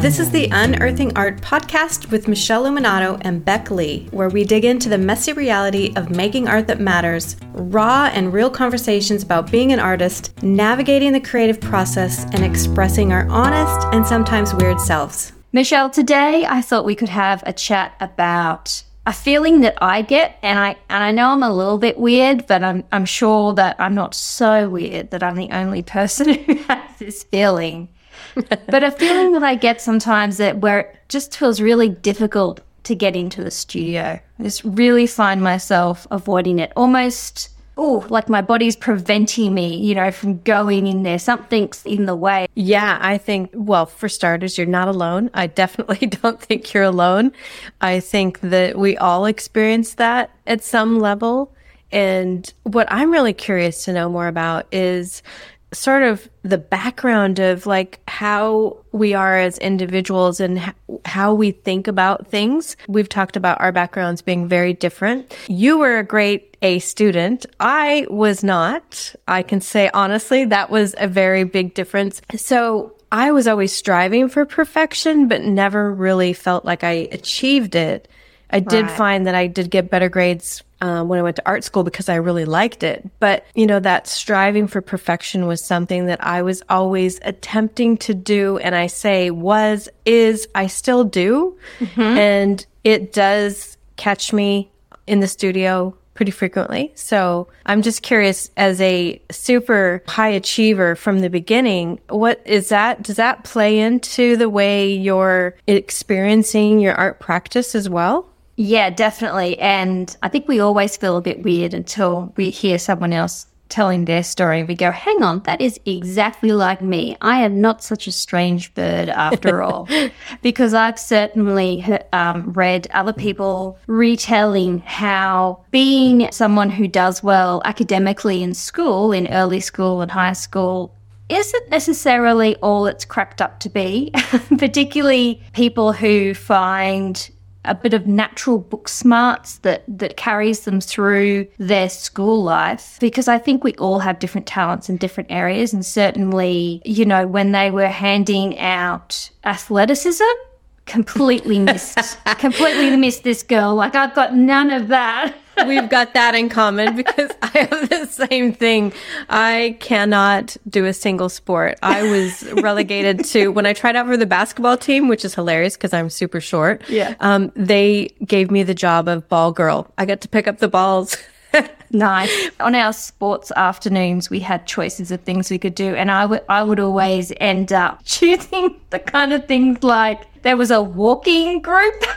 This is the Unearthing Art podcast with Michele Luminato and Bec Lee, where we dig into the messy reality of making art that matters, raw and real conversations about being an artist, navigating the creative process, and expressing our honest and sometimes weird selves. Michele, today I thought we could have a chat about a feeling that I get, and I and I know I'm a little bit weird, but I'm I'm sure that I'm not so weird that I'm the only person who has this feeling. But a feeling that I get sometimes that where it just feels really difficult to get into the studio. I just really find myself avoiding it almost oh, like my body's preventing me, you know, from going in there. Something's in the way. Yeah, I think, well, for starters, you're not alone. I definitely don't think you're alone. I think that we all experience that at some level. And what I'm really curious to know more about is sort of the background of like how we are as individuals and how we think about things. We've talked about our backgrounds being very different. You were a great A student. I was not. I can say honestly, that was a very big difference. So I was always striving for perfection, but never really felt like I achieved it. I did right. find that I did get better grades um, when I went to art school because I really liked it. But, you know, that striving for perfection was something that I was always attempting to do. And I say was, is, I still do. Mm-hmm. And it does catch me in the studio pretty frequently. So I'm just curious as a super high achiever from the beginning, what is that? Does that play into the way you're experiencing your art practice as well? Yeah, definitely. And I think we always feel a bit weird until we hear someone else telling their story we go, hang on, that is exactly like me. I am not such a strange bird after all. because I've certainly um, read other people retelling how being someone who does well academically in school, in early school and high school, isn't necessarily all it's cracked up to be, particularly people who find a bit of natural book smarts that that carries them through their school life because I think we all have different talents in different areas. And certainly you know when they were handing out athleticism completely missed completely missed this girl. Like I've got none of that We've got that in common because I have the same thing. I cannot do a single sport. I was relegated to when I tried out for the basketball team, which is hilarious because I'm super short. Yeah. Um, they gave me the job of ball girl. I got to pick up the balls. nice. On our sports afternoons, we had choices of things we could do, and I would I would always end up choosing the kind of things like there was a walking group.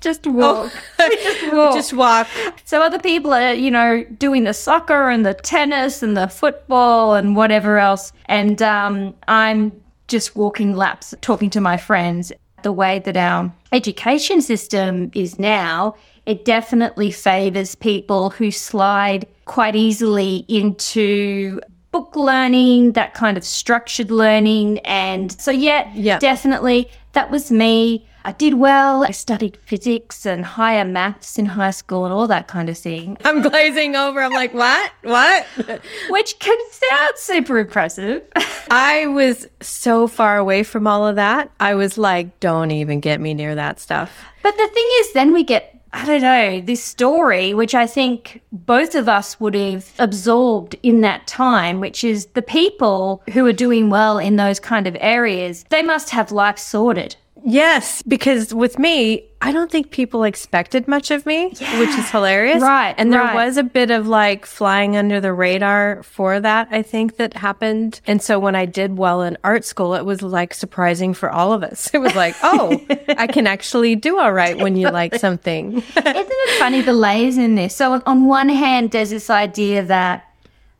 just walk. Oh, just walk. just walk. So other people are, you know, doing the soccer and the tennis and the football and whatever else. And um, I'm just walking laps, talking to my friends. The way that our education system is now, it definitely favors people who slide quite easily into book learning, that kind of structured learning. And so, yeah, yeah. definitely that was me. I did well. I studied physics and higher maths in high school and all that kind of thing. I'm glazing over. I'm like, what? What? Which can sound super impressive. I was so far away from all of that. I was like, don't even get me near that stuff. But the thing is, then we get I don't know, this story, which I think both of us would have absorbed in that time, which is the people who are doing well in those kind of areas, they must have life sorted. Yes, because with me, I don't think people expected much of me, yeah. which is hilarious. Right. And there right. was a bit of like flying under the radar for that, I think that happened. And so when I did well in art school, it was like surprising for all of us. It was like, oh, I can actually do all right when you like something. Isn't it funny the layers in this? So on one hand, there's this idea that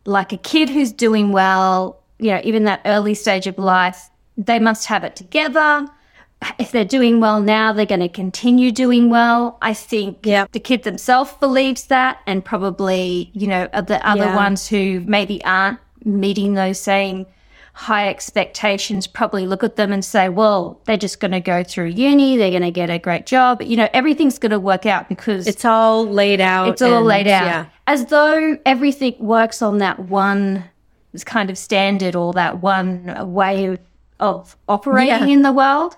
like a kid who's doing well, you know, even that early stage of life, they must have it together if they're doing well now, they're going to continue doing well. I think the kid themselves believes that, and probably, you know, the other yeah. ones who maybe aren't meeting those same high expectations probably look at them and say, well, they're just going to go through uni, they're going to get a great job. You know, everything's going to work out because it's all laid out. It's all and, laid out. Yeah. As though everything works on that one kind of standard or that one way of operating yeah. in the world.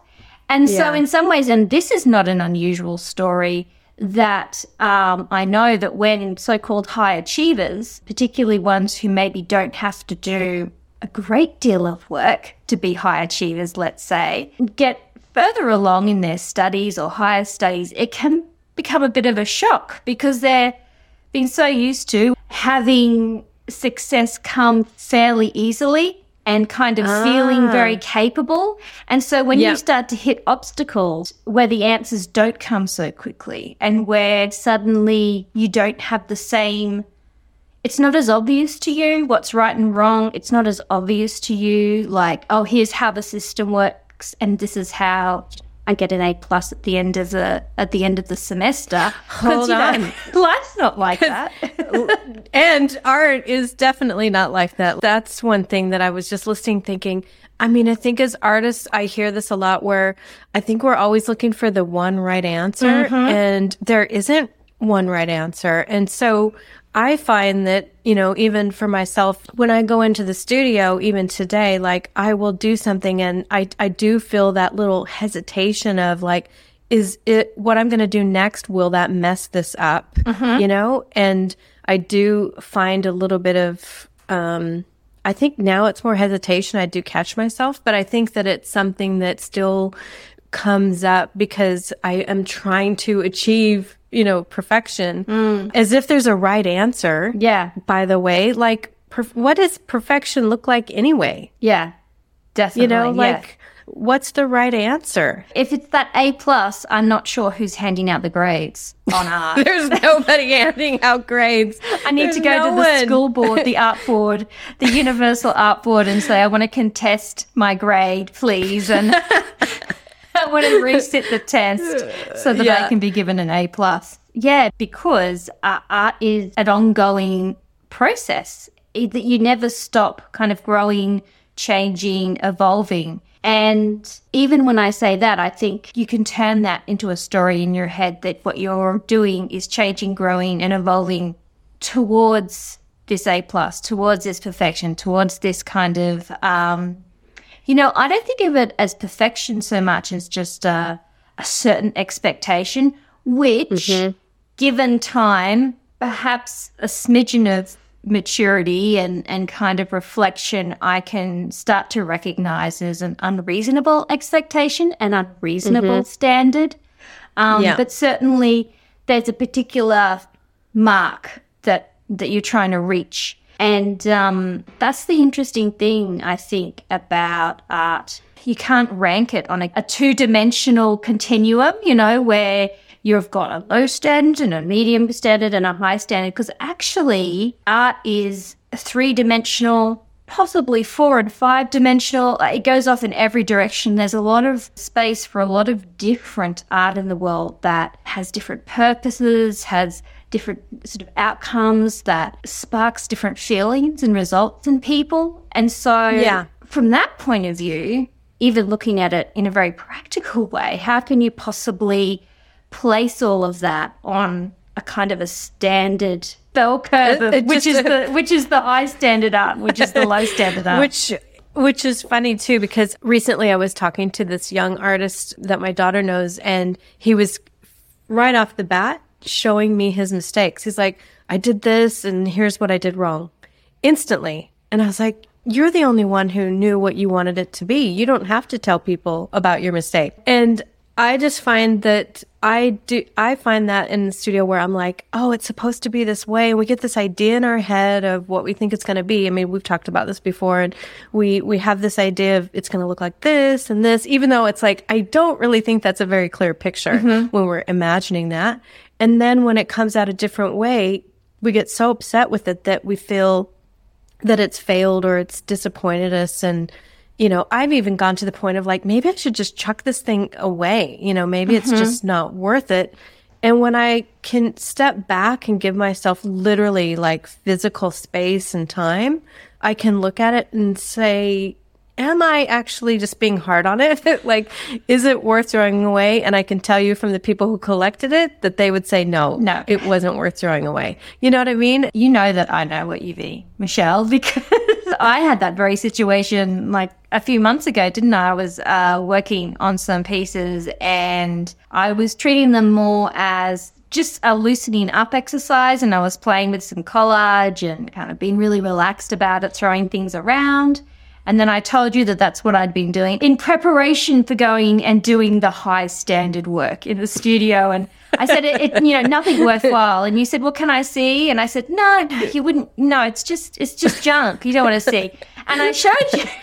And so, in some ways, and this is not an unusual story, that um, I know that when so called high achievers, particularly ones who maybe don't have to do a great deal of work to be high achievers, let's say, get further along in their studies or higher studies, it can become a bit of a shock because they're been so used to having success come fairly easily and kind of feeling ah. very capable. And so when Yeah. you start to hit obstacles where the answers don't come so quickly and where suddenly you don't have the same it's not as obvious to you what's right and wrong. It's not as obvious to you like, oh, here's how the system works and this is how I get an A plus at the end of the at the end of the semester. Hold you know, on. life's not like that. And art is definitely not like that. That's one thing that I was just listening, thinking. I mean, I think as artists, I hear this a lot where I think we're always looking for the one right answer, mm-hmm. and there isn't one right answer. And so I find that, you know, even for myself, when I go into the studio, even today, like I will do something and I, I do feel that little hesitation of like, is it what I'm going to do next? Will that mess this up? You know? And I do find a little bit of, um, I think now it's more hesitation. I do catch myself, but I think that it's something that still comes up because I am trying to achieve, you know, perfection mm. as if there's a right answer. yeah. By the way, like, perf- what does perfection look like anyway? Yeah. Definitely. You know, yeah. like, what's the right answer? if it's that A plus, I'm not sure who's handing out the grades on art. There's nobody handing out grades. I need There's to go no to the one. school board, the art board, the universal art board, and say, I want to contest my grade, please. And I want to resit the test so that I Yeah. can be given an A plus. Yeah, because uh, art is an ongoing process that you never stop kind of growing, changing, evolving. And even when I say that, I think you can turn that into a story in your head that what you're doing is changing, growing, and evolving towards this A plus, towards this perfection, towards this kind of, um, you know, I don't think of it as perfection so much as just a, a certain expectation, which, given time, perhaps a smidgen of maturity and, and kind of reflection, I can start to recognize as an unreasonable expectation, an unreasonable standard. Um, Yeah. But certainly there's a particular mark that that you're trying to reach. And um, that's the interesting thing, I think, about art. You can't rank it on a, a two dimensional continuum, you know, where you've got a low standard and a medium standard and a high standard, because actually, art is three dimensional, possibly four and five dimensional. It goes off in every direction. There's a lot of space for a lot of different art in the world that has different purposes, has different sort of outcomes, that sparks different feelings and results in people. And so, Yeah. from that point of view, even looking at it in a very practical way, how can you possibly place all of that on a kind of a standard bell curve, uh, of, uh, It- it which just- is the which is the high standard art, which is the low standard art. which which is funny too because recently I was talking to this young artist that my daughter knows and he was right off the bat showing me his mistakes. He's like, "I did this and here's what I did wrong." Instantly. And I was like, "You're the only one who knew what you wanted it to be. You don't have to tell people about your mistake." And I just find that I do, I find that in the studio where I'm like, oh, it's supposed to be this way. And we get this idea in our head of what we think it's going to be. I mean, we've talked about this before and we, we have this idea of it's going to look like this and this, even though it's like, I don't really think that's a very clear picture mm-hmm. when we're imagining that. And then when it comes out a different way, we get so upset with it that we feel that it's failed or it's disappointed us. And you know i've even gone to the point of like maybe i should just chuck this thing away. You know maybe it's mm-hmm. just not worth it. And when i can step back and give myself literally like physical space and time i can look at it and say am i actually just being hard on it like is it worth throwing away and i can tell you from the people who collected it that they would say no No. it wasn't worth throwing away you know what i mean you know that I know what you be, Michele, because I had that very situation like a few months ago, didn't I? I was uh, working on some pieces and I was treating them more as just a loosening up exercise and I was playing with some collage and kind of being really relaxed about it, throwing things around. And then I told you that that's what I'd been doing in preparation for going and doing the high standard work in the studio. And I said, it, it, you know, nothing worthwhile. And you said, well, can I see? And I said, no, you wouldn't. No, it's just, it's just junk. You don't want to see. And I showed you.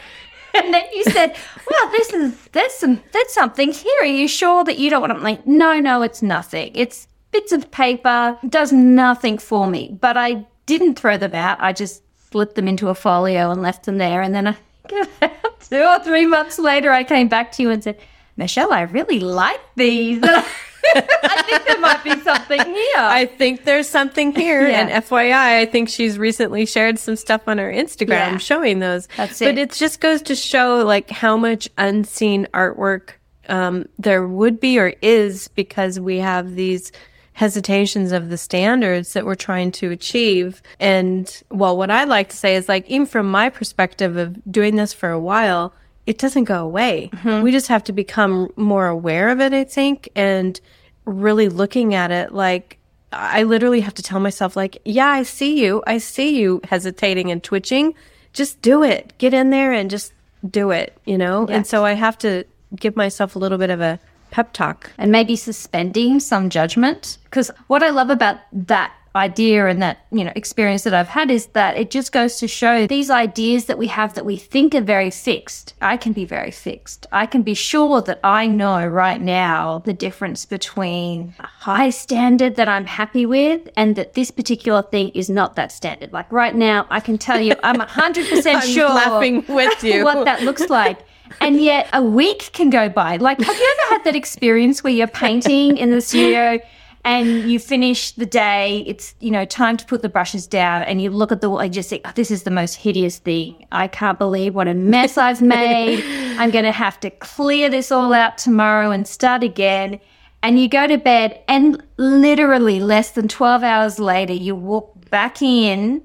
And then you said, well, this is, there's some, there's something here. Are you sure that you don't want to? I'm like, no, no, it's nothing. It's bits of paper, does nothing for me. But I didn't throw them out. I just slipped them into a folio and left them there. And then I, two or three months later, I came back to you and said, Michele, I really like these. I think there might be something here. I think there's something here. Yeah. And FYI, I think she's recently shared some stuff on her Instagram Yeah. showing those. That's But it. it just goes to show like how much unseen artwork um, there would be or is because we have these hesitations of the standards that we're trying to achieve. And well, what I like to say is like, even from my perspective of doing this for a while, it doesn't go away. Mm-hmm. We just have to become more aware of it, I think, and really looking at it like I literally have to tell myself like, yeah, I see you. I see you hesitating and twitching. Just do it. Get in there and just do it, you know? And so I have to give myself a little bit of a pep talk. and maybe suspending some judgment. Because what I love about that idea and that you know experience that I've had is that it just goes to show these ideas that we have that we think are very fixed. I can be very fixed. I can be sure that I know right now the difference between a high standard that I'm happy with and that this particular thing is not that standard. Like right now, I can tell you I'm 100% I'm sure laughing with you. what that looks like. And yet a week can go by. Like, have you ever had that experience where you're painting in the studio and you finish the day, it's, you know, time to put the brushes down and you look at the wall and just think, oh, this is the most hideous thing. I can't believe what a mess I've made. I'm going to have to clear this all out tomorrow and start again. And you go to bed and literally less than 12 hours later, you walk back in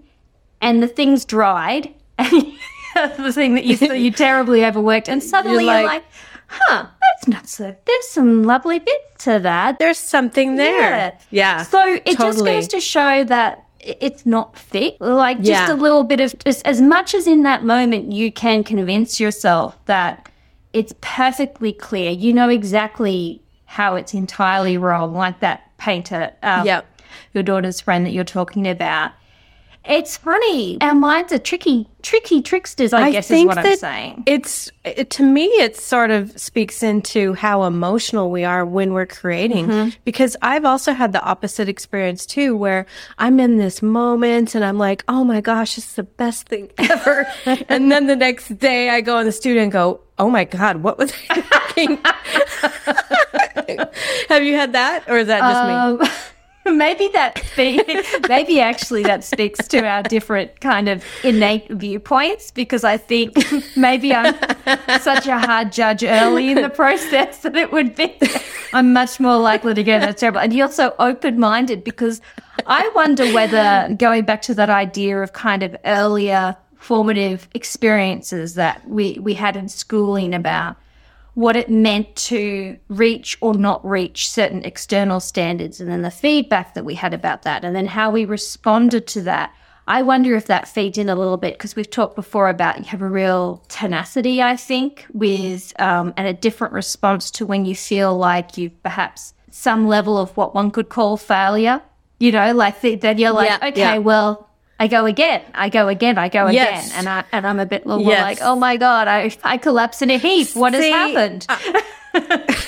and the thing's dried and the thing that you you terribly overworked and suddenly you're like- like, huh that's not so there's some lovely bits to that There's something there. Yeah. so it just goes to show that it's not fixed like just Yeah. a little bit of just as much as in that moment you can convince yourself that it's perfectly clear you know exactly how it's entirely wrong like that painter um, Yep. your daughter's friend that you're talking about it's funny. Our minds are tricky, tricky tricksters, I, guess is what I'm saying. It's it, to me, it sort of speaks into how emotional we are when we're creating. Mm-hmm. Because I've also had the opposite experience too, where I'm in this moment and I'm like, "Oh my gosh, this is the best thing ever," and then the next day I go in the studio and go, "Oh my god, what was I thinking?" Have you had that, or is that just me? Maybe that maybe actually that speaks to our different kind of innate viewpoints because I think maybe I'm such a hard judge early in the process that it would be I'm much more likely to go that's terrible. And you're so open minded because I wonder whether going back to that idea of kind of earlier formative experiences that we, we had in schooling about what it meant to reach or not reach certain external standards, and then the feedback that we had about that, and then how we responded to that. I wonder if that feeds in a little bit because we've talked before about you have a real tenacity, I think, with um, and a different response to when you feel like you've perhaps some level of what one could call failure. You know, like the, that you're like, Yeah, okay, yeah. well, I go again, I go again, I go Yes. again, and I and I'm a bit more Yes. like, oh my god, I I collapse in a heap. What See, has happened?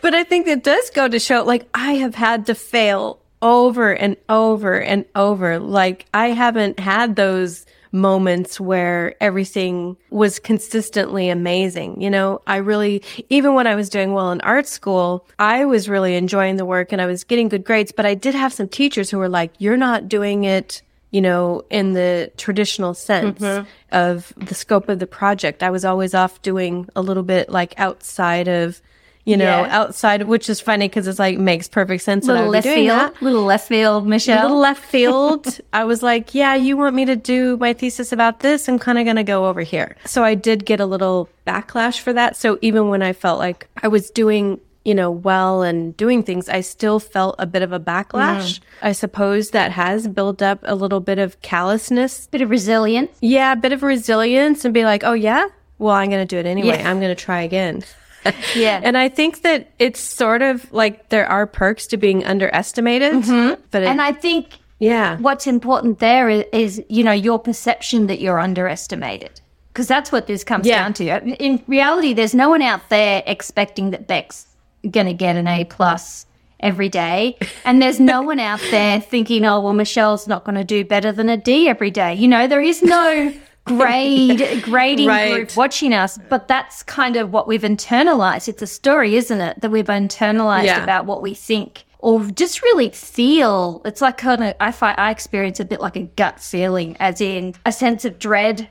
But I think it does go to show, like, I have had to fail over and over and over. Like, I haven't had those moments where everything was consistently amazing. You know, I really, even when I was doing well in art school, I was really enjoying the work and I was getting good grades. But I did have some teachers who were like, you're not doing it you know, in the traditional sense mm-hmm. of the scope of the project. I was always off doing a little bit like outside of, you know, Yeah. outside, which is funny because it's like makes perfect sense. Little left doing field, that. little left field, A Michele. little left field. I was like, yeah, you want me to do my thesis about this? I'm kind of going to go over here. So I did get a little backlash for that. So even when I felt like I was doing, you know, well and doing things, I still felt a bit of a backlash. Mm. I suppose that has built up a little bit of callousness. Bit of resilience. Yeah, a bit of resilience and be like, oh, yeah, well, I'm going to do it anyway. Yeah. I'm going to try again. Yeah. And I think that it's sort of like there are perks to being underestimated, mm-hmm. but it, And I think yeah. what's important there is, is you know, your perception that you're underestimated. Because that's what this comes Yeah. down to. In reality, there's no one out there expecting that Bec's going to get an A plus every day. And there's no one out there thinking, oh, well, Michele's not going to do better than a D every day. You know, there is no grade grading Right. group watching us but that's kind of what we've internalized it's a story isn't it that we've internalized Yeah. about what we think or just really feel it's like kind of i find i experience a bit like a gut feeling as in a sense of dread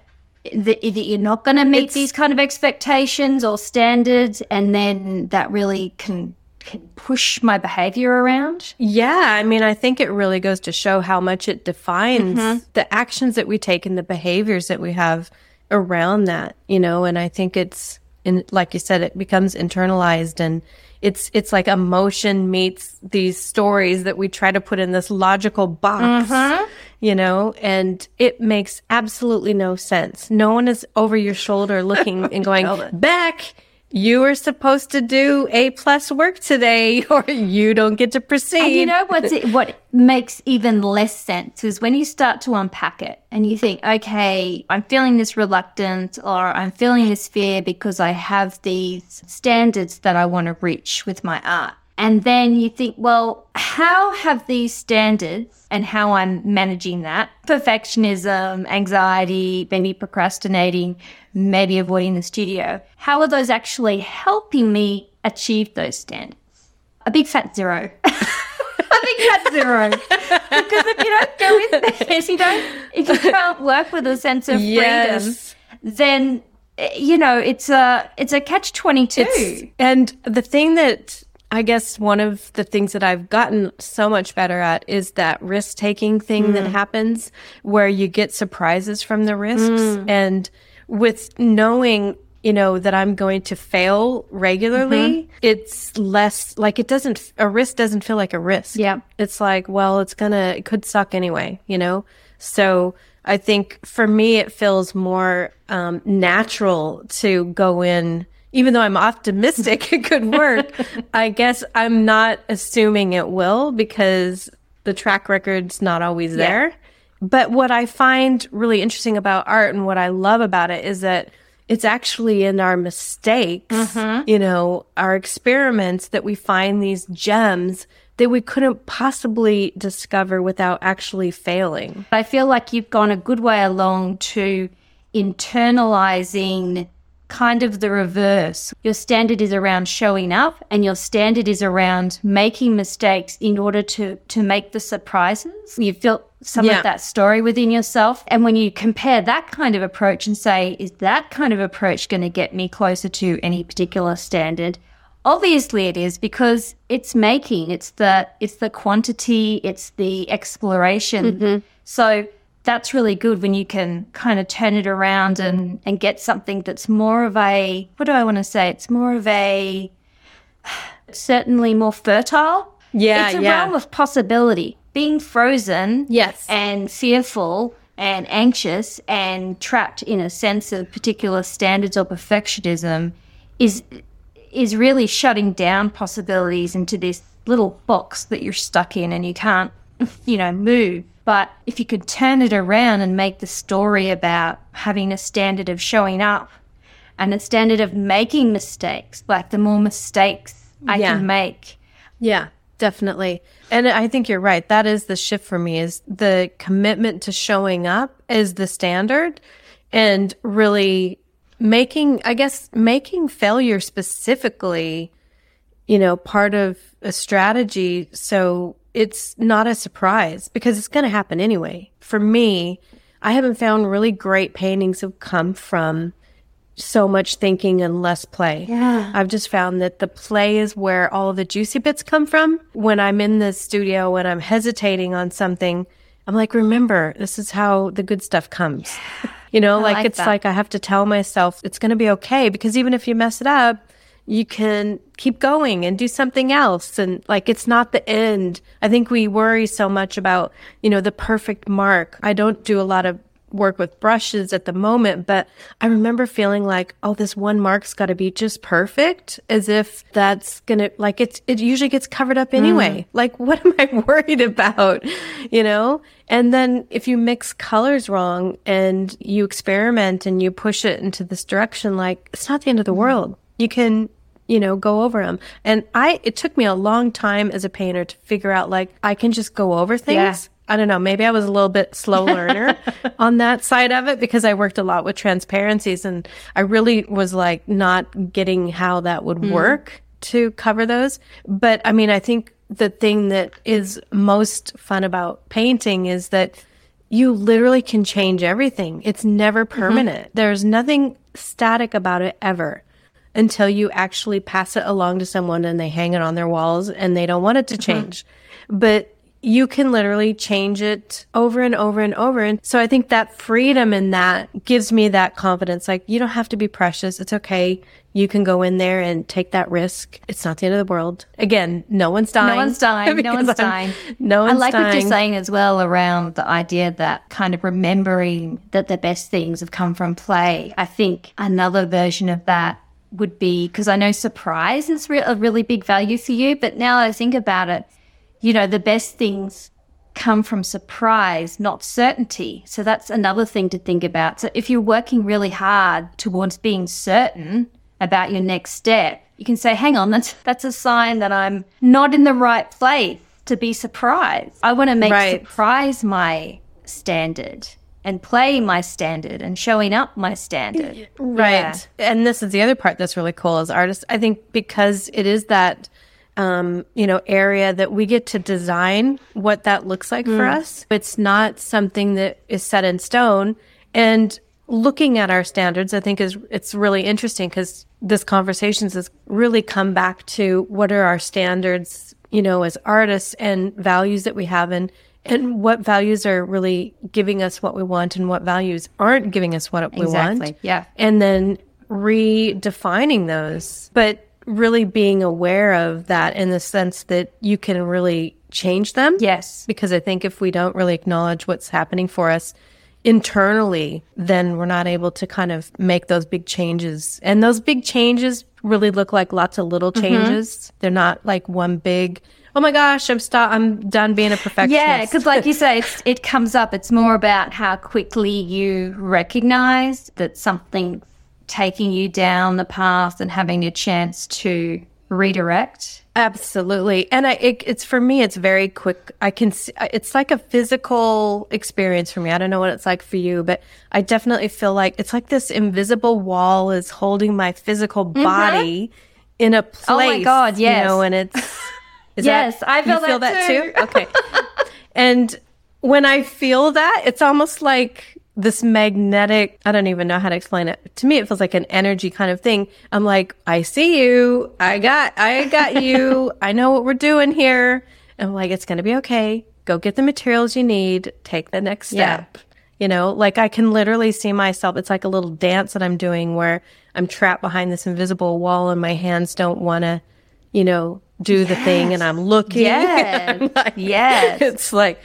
that, that you're not going to meet It's- these kind of expectations or standards and then that really can can push my behavior around Yeah, I mean, I think it really goes to show how much it defines mm-hmm. the actions that we take and the behaviors that we have around that, you know, and I think it's in like you said it becomes internalized and it's it's like emotion meets these stories that we try to put in this logical box. Mm-hmm. You know, and it makes absolutely no sense. No one is over your shoulder looking and going, Bec, you were supposed to do A plus work today, or you don't get to proceed. And you know what's what makes even less sense is when you start to unpack it and you think, okay, I'm feeling this reluctance or I'm feeling this fear because I have these standards that I want to reach with my art. And then you think, well, how have these standards and how I'm managing that perfectionism, anxiety, maybe procrastinating, maybe avoiding the studio, how are those actually helping me achieve those standards? A big fat zero. I think that's zero. because if you don't go in there, if you don't, if you can't work with a sense of Yes. freedom, then you know it's a it's a catch twenty two. And the thing that I guess one of the things that I've gotten so much better at is that risk taking thing that mm. happens where you get surprises from the risks. Mm. And with knowing, you know, that I'm going to fail regularly, it's less like it doesn't, a risk doesn't feel like a risk. Yeah. It's like, well, it's gonna, it could suck anyway, you know? So I think for me, it feels more um, natural to go in, even though I'm optimistic it could work. I guess I'm not assuming it will because the track record's not always there. But what I find really interesting about art and what I love about it is that it's actually in our mistakes, mm-hmm. you know, our experiments that we find these gems that we couldn't possibly discover without actually failing. I feel like you've gone a good way along to internalizing kind of the reverse. Your standard is around showing up and your standard is around making mistakes in order to to make the surprises. You feel some Yeah. of that story within yourself. And when you compare that kind of approach and say, is that kind of approach going to get me closer to any particular standard? Obviously it is because it's making, it's the it's the quantity, it's the exploration. Mm-hmm. So that's really good when you can kind of turn it around and, and get something that's more of a what do I want to say? It's more of a certainly more fertile. Yeah, It's a yeah. realm of possibility. Being frozen Yes. and fearful and anxious and trapped in a sense of particular standards or perfectionism is is really shutting down possibilities into this little box that you're stuck in and you can't you know move but if you could turn it around and make the story about having a standard of showing up and a standard of making mistakes like the more mistakes i Yeah. can make Yeah, definitely. And I think you're right. That is the shift for me is the commitment to showing up is the standard and really making, I guess, making failure specifically, you know, part of a strategy. So it's not a surprise because it's going to happen anyway. For me, I haven't found really great paintings have come from so much thinking and less play. Yeah. I've just found that the play is where all of the juicy bits come from. When I'm in the studio, when I'm hesitating on something, I'm like, remember, this is how the good stuff comes. You know, like, like it's that. like I have to tell myself it's going to be okay because even if you mess it up, you can keep going and do something else. And like, it's not the end. I think we worry so much about, you know, the perfect mark. I don't do a lot of work with brushes at the moment, but I remember feeling like, oh, this one mark's got to be just perfect, as if that's gonna like it's it usually gets covered up anyway. Mm. Like, what am I worried about? You know? And then if you mix colors wrong and you experiment and you push it into this direction, like it's not the end of the mm-hmm. world. You can you know, go over them. And I, it took me a long time as a painter to figure out like I can just go over things. Yeah. I don't know. Maybe I was a little bit slow learner on that side of it because I worked a lot with transparencies and I really was like not getting how that would hmm. work to cover those. But I mean, I think the thing that is most fun about painting is that you literally can change everything. It's never mm-hmm. permanent. There's nothing static about it ever until you actually pass it along to someone and they hang it on their walls and they don't want it to uh-huh. change. But you can literally change it over and over and over. And so I think that freedom in that gives me that confidence. Like you don't have to be precious. It's okay. You can go in there and take that risk. It's not the end of the world. Again, no one's dying. No one's dying. No one's I'm- dying. No one's dying. I like what you're saying as well around the idea that kind of remembering that the best things have come from play. I think another version of that would be because I know surprise is re- a really big value for you, but now I think about it, you know, the best things come from surprise, not certainty. So that's another thing to think about. So if you're working really hard towards being certain about your next step, you can say, hang on, that's that's a sign that I'm not in the right place to be surprised. I want to make Right. surprise my standard and play my standard and showing up my standard. Right. Yeah. And this is the other part that's really cool as artists. I think because it is that um, you know, area that we get to design what that looks like for us. It's not something that is set in stone. And looking at our standards, I think is it's really interesting because this conversations has really come back to what are our standards, you know, as artists and values that we have and and what values are really giving us what we want and what values aren't giving us what we want Exactly. Yeah. and then redefining those, but really being aware of that in the sense that you can really change them. Yes. Because I think if we don't really acknowledge what's happening for us internally, then we're not able to kind of make those big changes. And those big changes really look like lots of little mm-hmm. changes. They're not like one big, oh my gosh, I'm stop I'm done being a perfectionist. Yeah, because like you say, it's, it comes up. It's more about how quickly you recognize that something's taking you down the path and having a chance to redirect. Absolutely. And I, it, it's for me, it's very quick. I can, see, it's like a physical experience for me. I don't know what it's like for you, but I definitely feel like it's like this invisible wall is holding my physical body in a place. Mm-hmm. Oh my God, You yes. know, and it's, is Yes, that- I feel you feel that that too. too? Okay. and when I feel that, it's almost like this magnetic, I don't even know how to explain it. To me, it feels like an energy kind of thing. I'm like, I see you. I got, I got you. I know what we're doing here. And I'm like, it's going to be okay. Go get the materials you need. Take the next Yeah. step. You know, like I can literally see myself. It's like a little dance that I'm doing where I'm trapped behind this invisible wall and my hands don't want to, you know, do the thing and I'm looking. Yes. I'm like- Yes. It's like,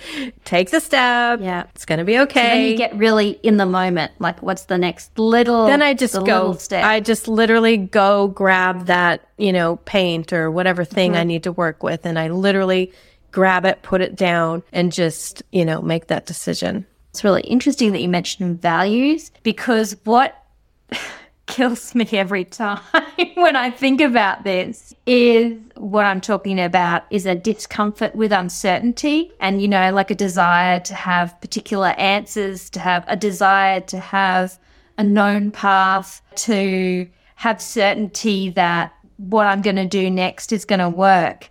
take the step. Yeah. It's going to be Then okay. you get really in the moment. Like, what's the next little? then I just the go, step. I just literally go grab that, you know, paint or whatever thing Mm-hmm. I need to work with. And I literally grab it, put it down and just, you know, make that decision. It's really interesting that you mentioned values because what kills me every time when I think about this is what I'm talking about is a discomfort with uncertainty and, you know, like a desire to have particular answers, to have a desire to have a known path, to have certainty that what I'm going to do next is going to work.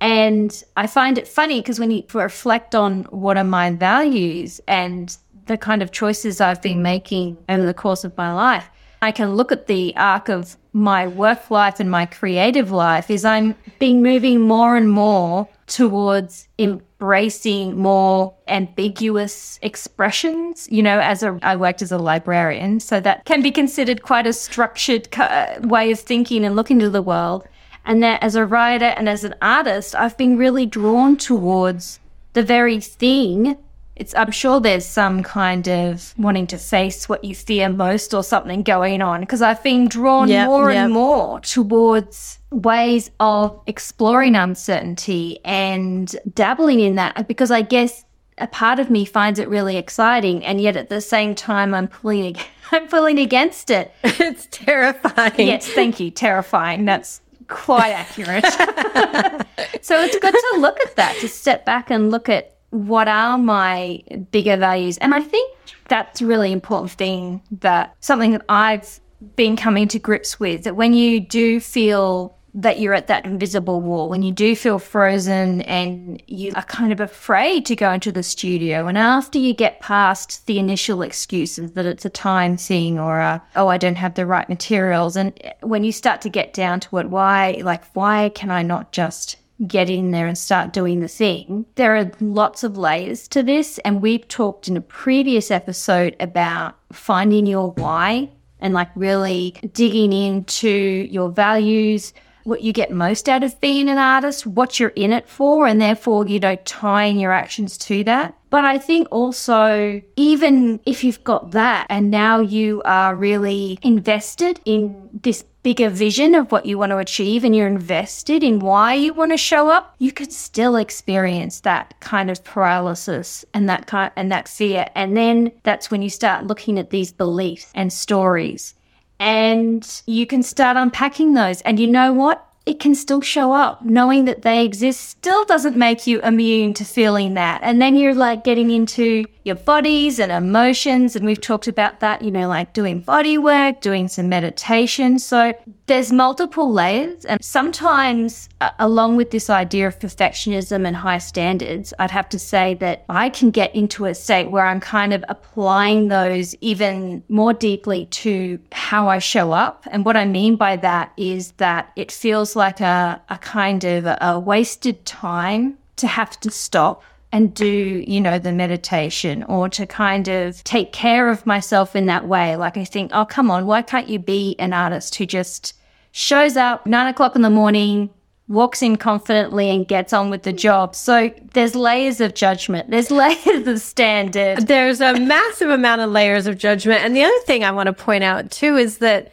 And I find it funny because when you reflect on what are my values and the kind of choices I've been making over the course of my life, I can look at the arc of my work life and my creative life is I'm being moving more and more towards embracing more ambiguous expressions. You know, as a, I worked as a librarian, so that can be considered quite a structured uh, way of thinking and looking to the world. And that as a writer and as an artist, I've been really drawn towards the very thing it's I'm sure there's some kind of wanting to face what you fear most or something going on because I've been drawn yep, more yep. and more towards ways of exploring uncertainty and dabbling in that because I guess a part of me finds it really exciting and yet at the same time I'm pulling I'm pulling against it. it's terrifying. Yes, thank you. Terrifying. That's quite accurate. so it's good to look at that, to step back and look at what are my bigger values? And I think that's a really important thing that something that I've been coming to grips with that when you do feel that you're at that invisible wall, when you do feel frozen and you are kind of afraid to go into the studio. And after you get past the initial excuses that it's a time thing or, a, oh, I don't have the right materials. And when you start to get down to it, why, like, why can I not just get in there and start doing the thing. There are lots of layers to this, and we've talked in a previous episode about finding your why and like really digging into your values, what you get most out of being an artist, what you're in it for, and therefore, you know, tying your actions to that. But I think also, even if you've got that and now you are really invested in this bigger vision of what you want to achieve and you're invested in why you want to show up, you could still experience that kind of paralysis and that kind and that fear. And then that's when you start looking at these beliefs and stories. And you can start unpacking those. And you know what? it can still show up. Knowing that they exist still doesn't make you immune to feeling that. And then you're like getting into your bodies and emotions. And we've talked about that, you know, like doing body work, doing some meditation. So there's multiple layers. And sometimes, uh, along with this idea of perfectionism and high standards, I'd have to say that I can get into a state where I'm kind of applying those even more deeply to how I show up. And what I mean by that is that it feels like a, a kind of a wasted time to have to stop and do, you know, the meditation or to kind of take care of myself in that way. Like I think, oh, come on, why can't you be an artist who just shows up nine o'clock in the morning, walks in confidently and gets on with the job. So there's layers of judgment. There's layers of standard. There's a massive amount of layers of judgment. And the other thing I want to point out too is that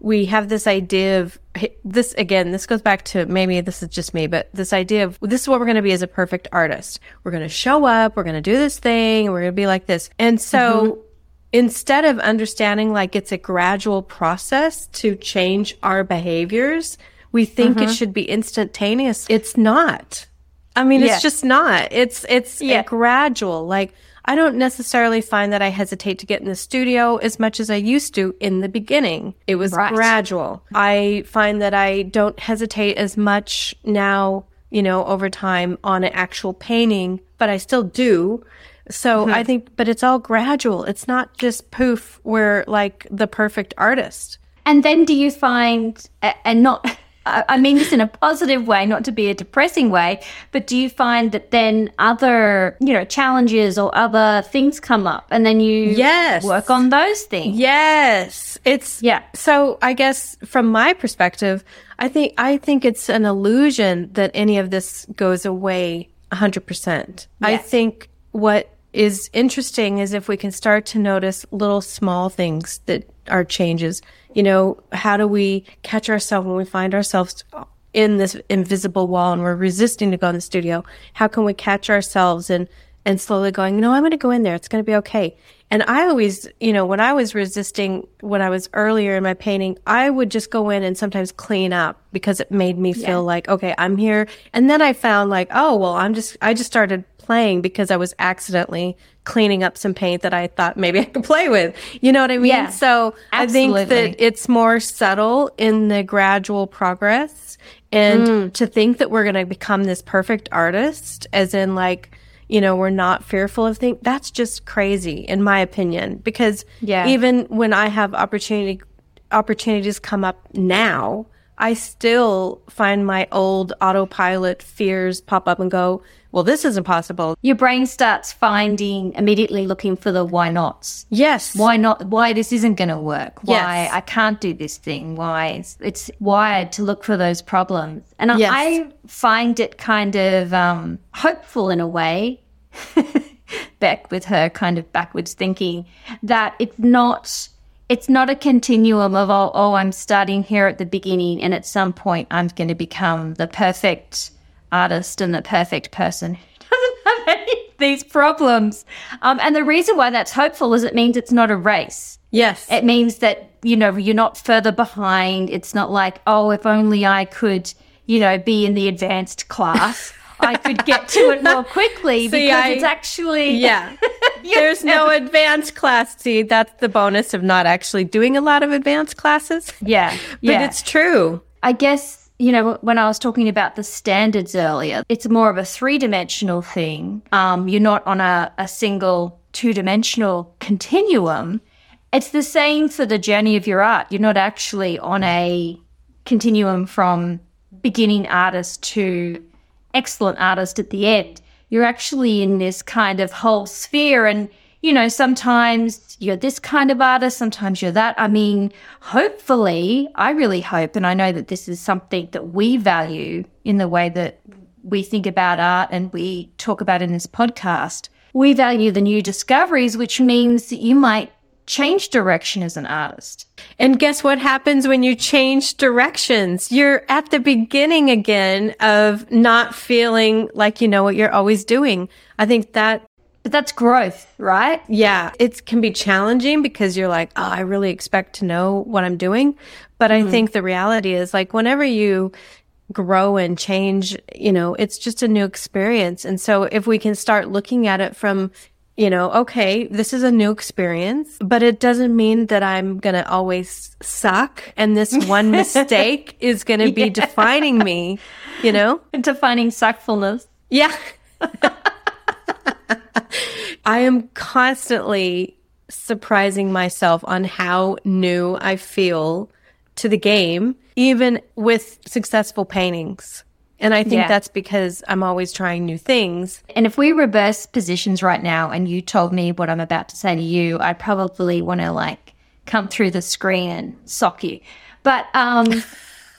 we have this idea of this again, this goes back to maybe this is just me, but this idea of this is what we're going to be as a perfect artist. We're going to show up, we're going to do this thing, we're going to be like this. And so mm-hmm. instead of understanding like it's a gradual process to change our behaviors, we think mm-hmm. it should be instantaneous. It's not. I mean, yeah. it's just not. It's it's yeah. gradual. Like I don't necessarily find that I hesitate to get in the studio as much as I used to in the beginning. It was right. gradual. I find that I don't hesitate as much now, you know, over time on an actual painting, but I still do. So mm-hmm. I think, but it's all gradual. It's not just poof, we're like the perfect artist. And then do you find, and not, I mean this in a positive way, not to be a depressing way, but do you find that then other, you know, challenges or other things come up and then you yes. work on those things? Yes. It's yeah. So I guess from my perspective, I think I think it's an illusion that any of this goes away 100%. Yes. I think what is interesting is if we can start to notice little small things that are changes you know, how do we catch ourselves when we find ourselves in this invisible wall and we're resisting to go in the studio? How can we catch ourselves and and slowly going, no, I'm going to go in there. It's going to be okay. And I always, you know, when I was resisting, when I was earlier in my painting, I would just go in and sometimes clean up because it made me feel yeah. like, okay, I'm here. And then I found like, oh, well, I'm just, I just started playing because I was accidentally cleaning up some paint that I thought maybe I could play with. You know what I mean? Yeah, so absolutely. I think that it's more subtle in the gradual progress and mm. to think that we're going to become this perfect artist as in like, you know, we're not fearful of things. That's just crazy in my opinion because yeah. even when I have opportunity opportunities come up now, I still find my old autopilot fears pop up and go, well, this isn't possible. Your brain starts finding immediately looking for the why nots. Yes. Why not? Why this isn't going to work? Why Yes. I can't do this thing? Why it's, it's wired to look for those problems, and I- Yes. I find it kind of um, hopeful in a way. Bec with her kind of backwards thinking that it's not it's not a continuum of oh, oh I'm starting here at the beginning and at some point I'm going to become the perfect artist and the perfect person who doesn't have any of these problems. Um, and the reason why that's hopeful is it means it's not a race. Yes. It means that, you know, you're not further behind. It's not like, oh, if only I could, you know, be in the advanced class, I could get to it more quickly See, because I- it's actually. yeah. There's no advanced class. See, that's the bonus of not actually doing a lot of advanced classes. Yeah. But yeah. it's true. I guess, you know, when I was talking about the standards earlier, it's more of a three dimensional thing. Um, you're not on a, a single two dimensional continuum. It's the same for the journey of your art. You're not actually on a continuum from beginning artist to excellent artist at the end. You're actually in this kind of whole sphere. And, you know, sometimes you're this kind of artist, sometimes you're that. I mean, hopefully, I really hope, and I know that this is something that we value in the way that we think about art and we talk about in this podcast. We value the new discoveries, which means that you might change direction as an artist. And guess what happens when you change directions? You're at the beginning again of not feeling like you know what you're always doing. I think that But that's growth, right? yeah, it can be challenging because you're like, oh, I really expect to know what I'm doing. But I mm-hmm. think the reality is like whenever you grow and change, you know, it's just a new experience. And so if we can start looking at it from, you know, okay, this is a new experience, but it doesn't mean that I'm going to always suck and this one mistake is going to be defining me, you know? Defining suckfulness. Yeah. I am constantly surprising myself on how new I feel to the game, even with successful paintings. And I think Yeah. that's because I'm always trying new things. And if we reverse positions right now and you told me what I'm about to say to you, I'd probably want to like come through the screen and sock you. But um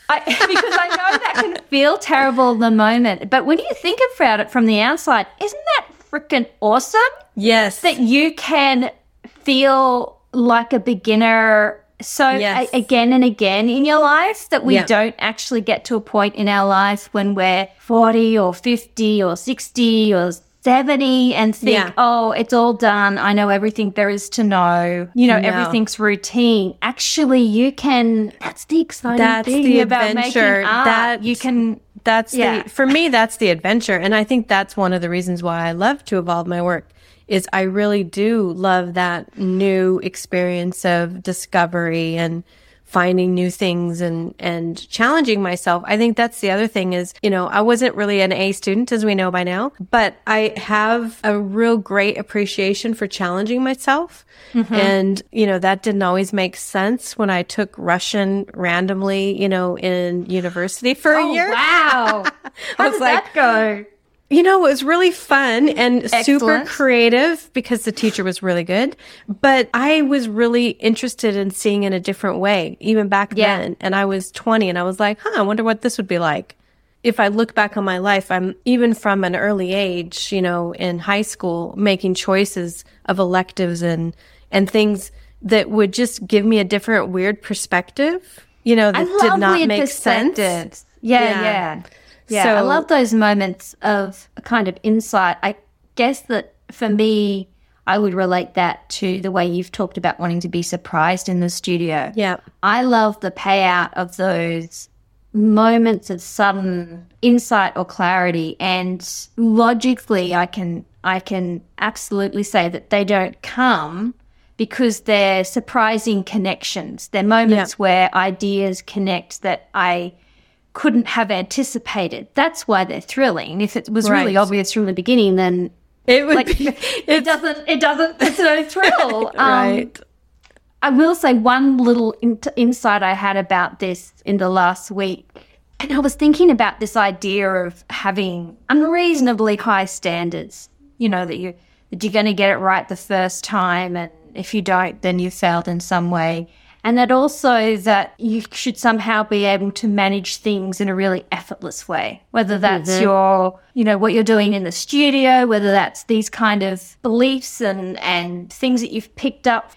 I, because I know that can feel terrible in the moment. But when you think about it from the outside, isn't that freaking awesome? Yes. that you can feel like a beginner so Yes. a- again and again in your life that we Yeah. don't actually get to a point in our life when we're 40 or 50 or 60 or 70 and think, Yeah. oh, it's all done. I know everything there is to know. You know, No. everything's routine. Actually, you can, that's the exciting That's thing the about adventure. making art. That- you can, that's Yeah. the for me that's the adventure and i think that's one of the reasons why i love to evolve my work is i really do love that new experience of discovery and finding new things and and challenging myself i think that's the other thing is you know i wasn't really an a student as we know by now but i have a real great appreciation for challenging myself mm-hmm. and you know that didn't always make sense when i took russian randomly you know in university for a oh, year wow. How was like- that go? You know, it was really fun and super creative because the teacher was really good. But I was really interested in seeing in a different way, even back Yeah. then. And I was 20 and I was like, huh, I wonder what this would be like. If I look back on my life, I'm even from an early age, you know, in high school, making choices of electives and, and things that would just give me a different weird perspective, you know, that did not make sense. perspectives. Yeah, Yeah. Yeah. Yeah, I love those moments of a kind of insight. I guess that for me, I would relate that to the way you've talked about wanting to be surprised in the studio. Yeah. I love the payout of those moments of sudden insight or clarity and logically I can I can absolutely say that they don't come because they're surprising connections. They're moments where ideas connect that I couldn't have anticipated. That's why they're thrilling. If it was really obvious from the beginning, then It would like be, it doesn't it doesn't it's no thrill. Um, right. I will say one little in- insight I had about this in the last week. And I was thinking about this idea of having unreasonably high standards. You know, that you that you're going to get it right the first time and if you don't then you failed in some way. And that also that you should somehow be able to manage things in a really effortless way. Whether that's mm-hmm. your, you know, what you're doing in the studio, whether that's these kind of beliefs and, and things that you've picked up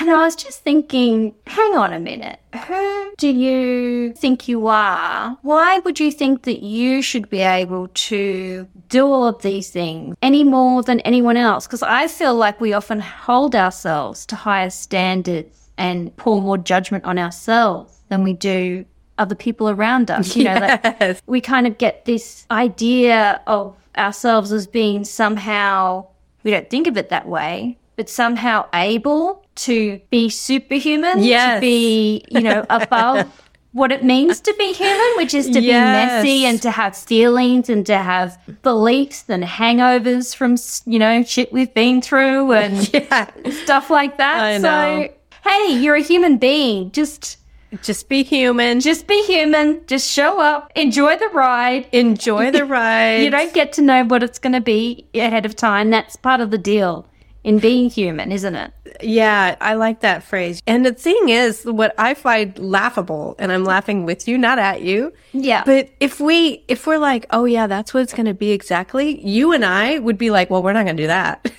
and I was just thinking, hang on a minute. Who do you think you are? Why would you think that you should be able to do all of these things any more than anyone else? Because I feel like we often hold ourselves to higher standards and pour more judgment on ourselves than we do other people around us. You know, like we kind of get this idea of ourselves as being somehow, we don't think of it that way, but somehow able to be superhuman, Yes. to be, you know, above what it means to be human, which is to be messy and to have feelings and to have beliefs and hangovers from, you know, shit we've been through and Yeah. stuff like that. I so, know. Hey, you're a human being. Just, Just be human. just be human. Just show up. Enjoy the ride. enjoy the ride. You don't get to know what it's going to be ahead of time. That's part of the deal in being human, isn't it? Yeah, I like that phrase. And the thing is, what I find laughable, and I'm laughing with you, not at you. Yeah. But if we, if we're like, oh yeah, that's what it's going to be exactly, you and I would be like, well, we're not going to do that.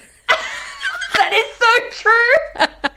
that is so true.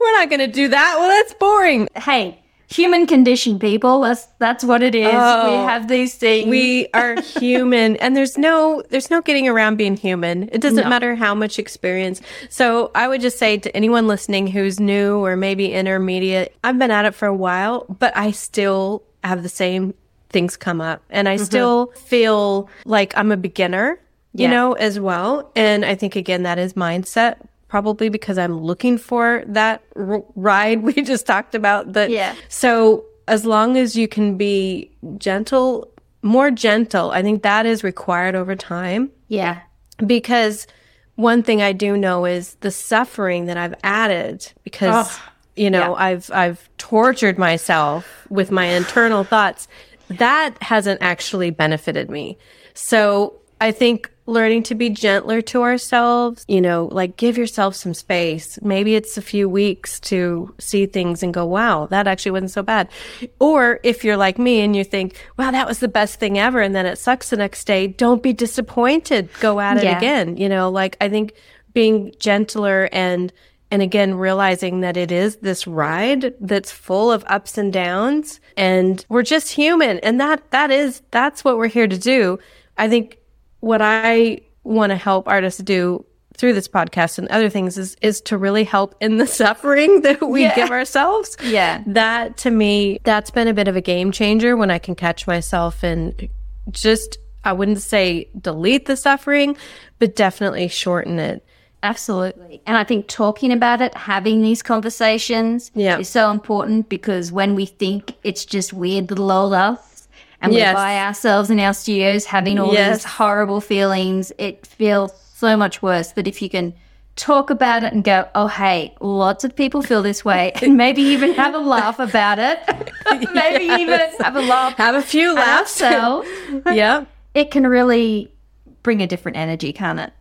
we're not going to do that. Well, that's boring. hey, human condition, people. That's that's what it is. we Oh. have these things. We are human and there's no there's no getting around being human. It doesn't No. matter how much experience. So I would just say to anyone listening who's new or maybe intermediate, I've been at it for a while, but I still have the same things come up and I mm-hmm. still feel like I'm a beginner, you Yeah. know, as well. And I think again that is mindset probably because I'm looking for that r- ride we just talked about that Yeah. so as long as you can be gentle, more gentle, I think that is required over time yeah. because one thing I do know is the suffering that I've added because Oh, you know, I've I've tortured myself with my internal thoughts. That hasn't actually benefited me. So, I think learning to be gentler to ourselves, you know, like give yourself some space. Maybe it's a few weeks to see things and go, wow, that actually wasn't so bad. Or if you're like me and you think, wow, that was the best thing ever. And then it sucks the next day, don't be disappointed. Go at it Yeah. again. You know, like I think being gentler and and again realizing that it is this ride that's full of ups and downs and we're just human and that that is that's what we're here to do i think what i want to help artists do through this podcast and other things is is to really help in the suffering that we Yeah. give ourselves Yeah. that to me that's been a bit of a game changer when i can catch myself and just i wouldn't say delete the suffering but definitely shorten it Absolutely. And I think talking about it, having these conversations Yeah. is so important because when we think it's just weird little old us and Yes. we're by ourselves in our studios having all Yes. these horrible feelings, it feels so much worse. But if you can talk about it and go, oh, hey, lots of people feel this way, and maybe even have a laugh about it, maybe even have a laugh have a few laughs ourselves, yeah it can really bring a different energy, can't it?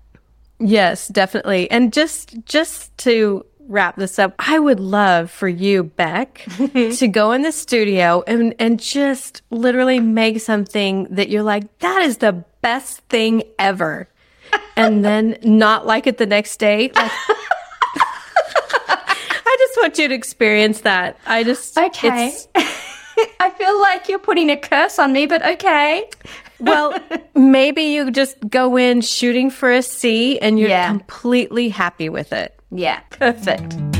Yes, definitely. And just just to wrap this up, I would love for you, Bec, to go in the studio and and just literally make something that you're like, that is the best thing ever. And then not like it the next day. Like, I just want you to experience that. I just Okay. I feel like you're putting a curse on me, but okay. well, maybe you just go in shooting for a C and you're Yeah. completely happy with it. Yeah, perfect.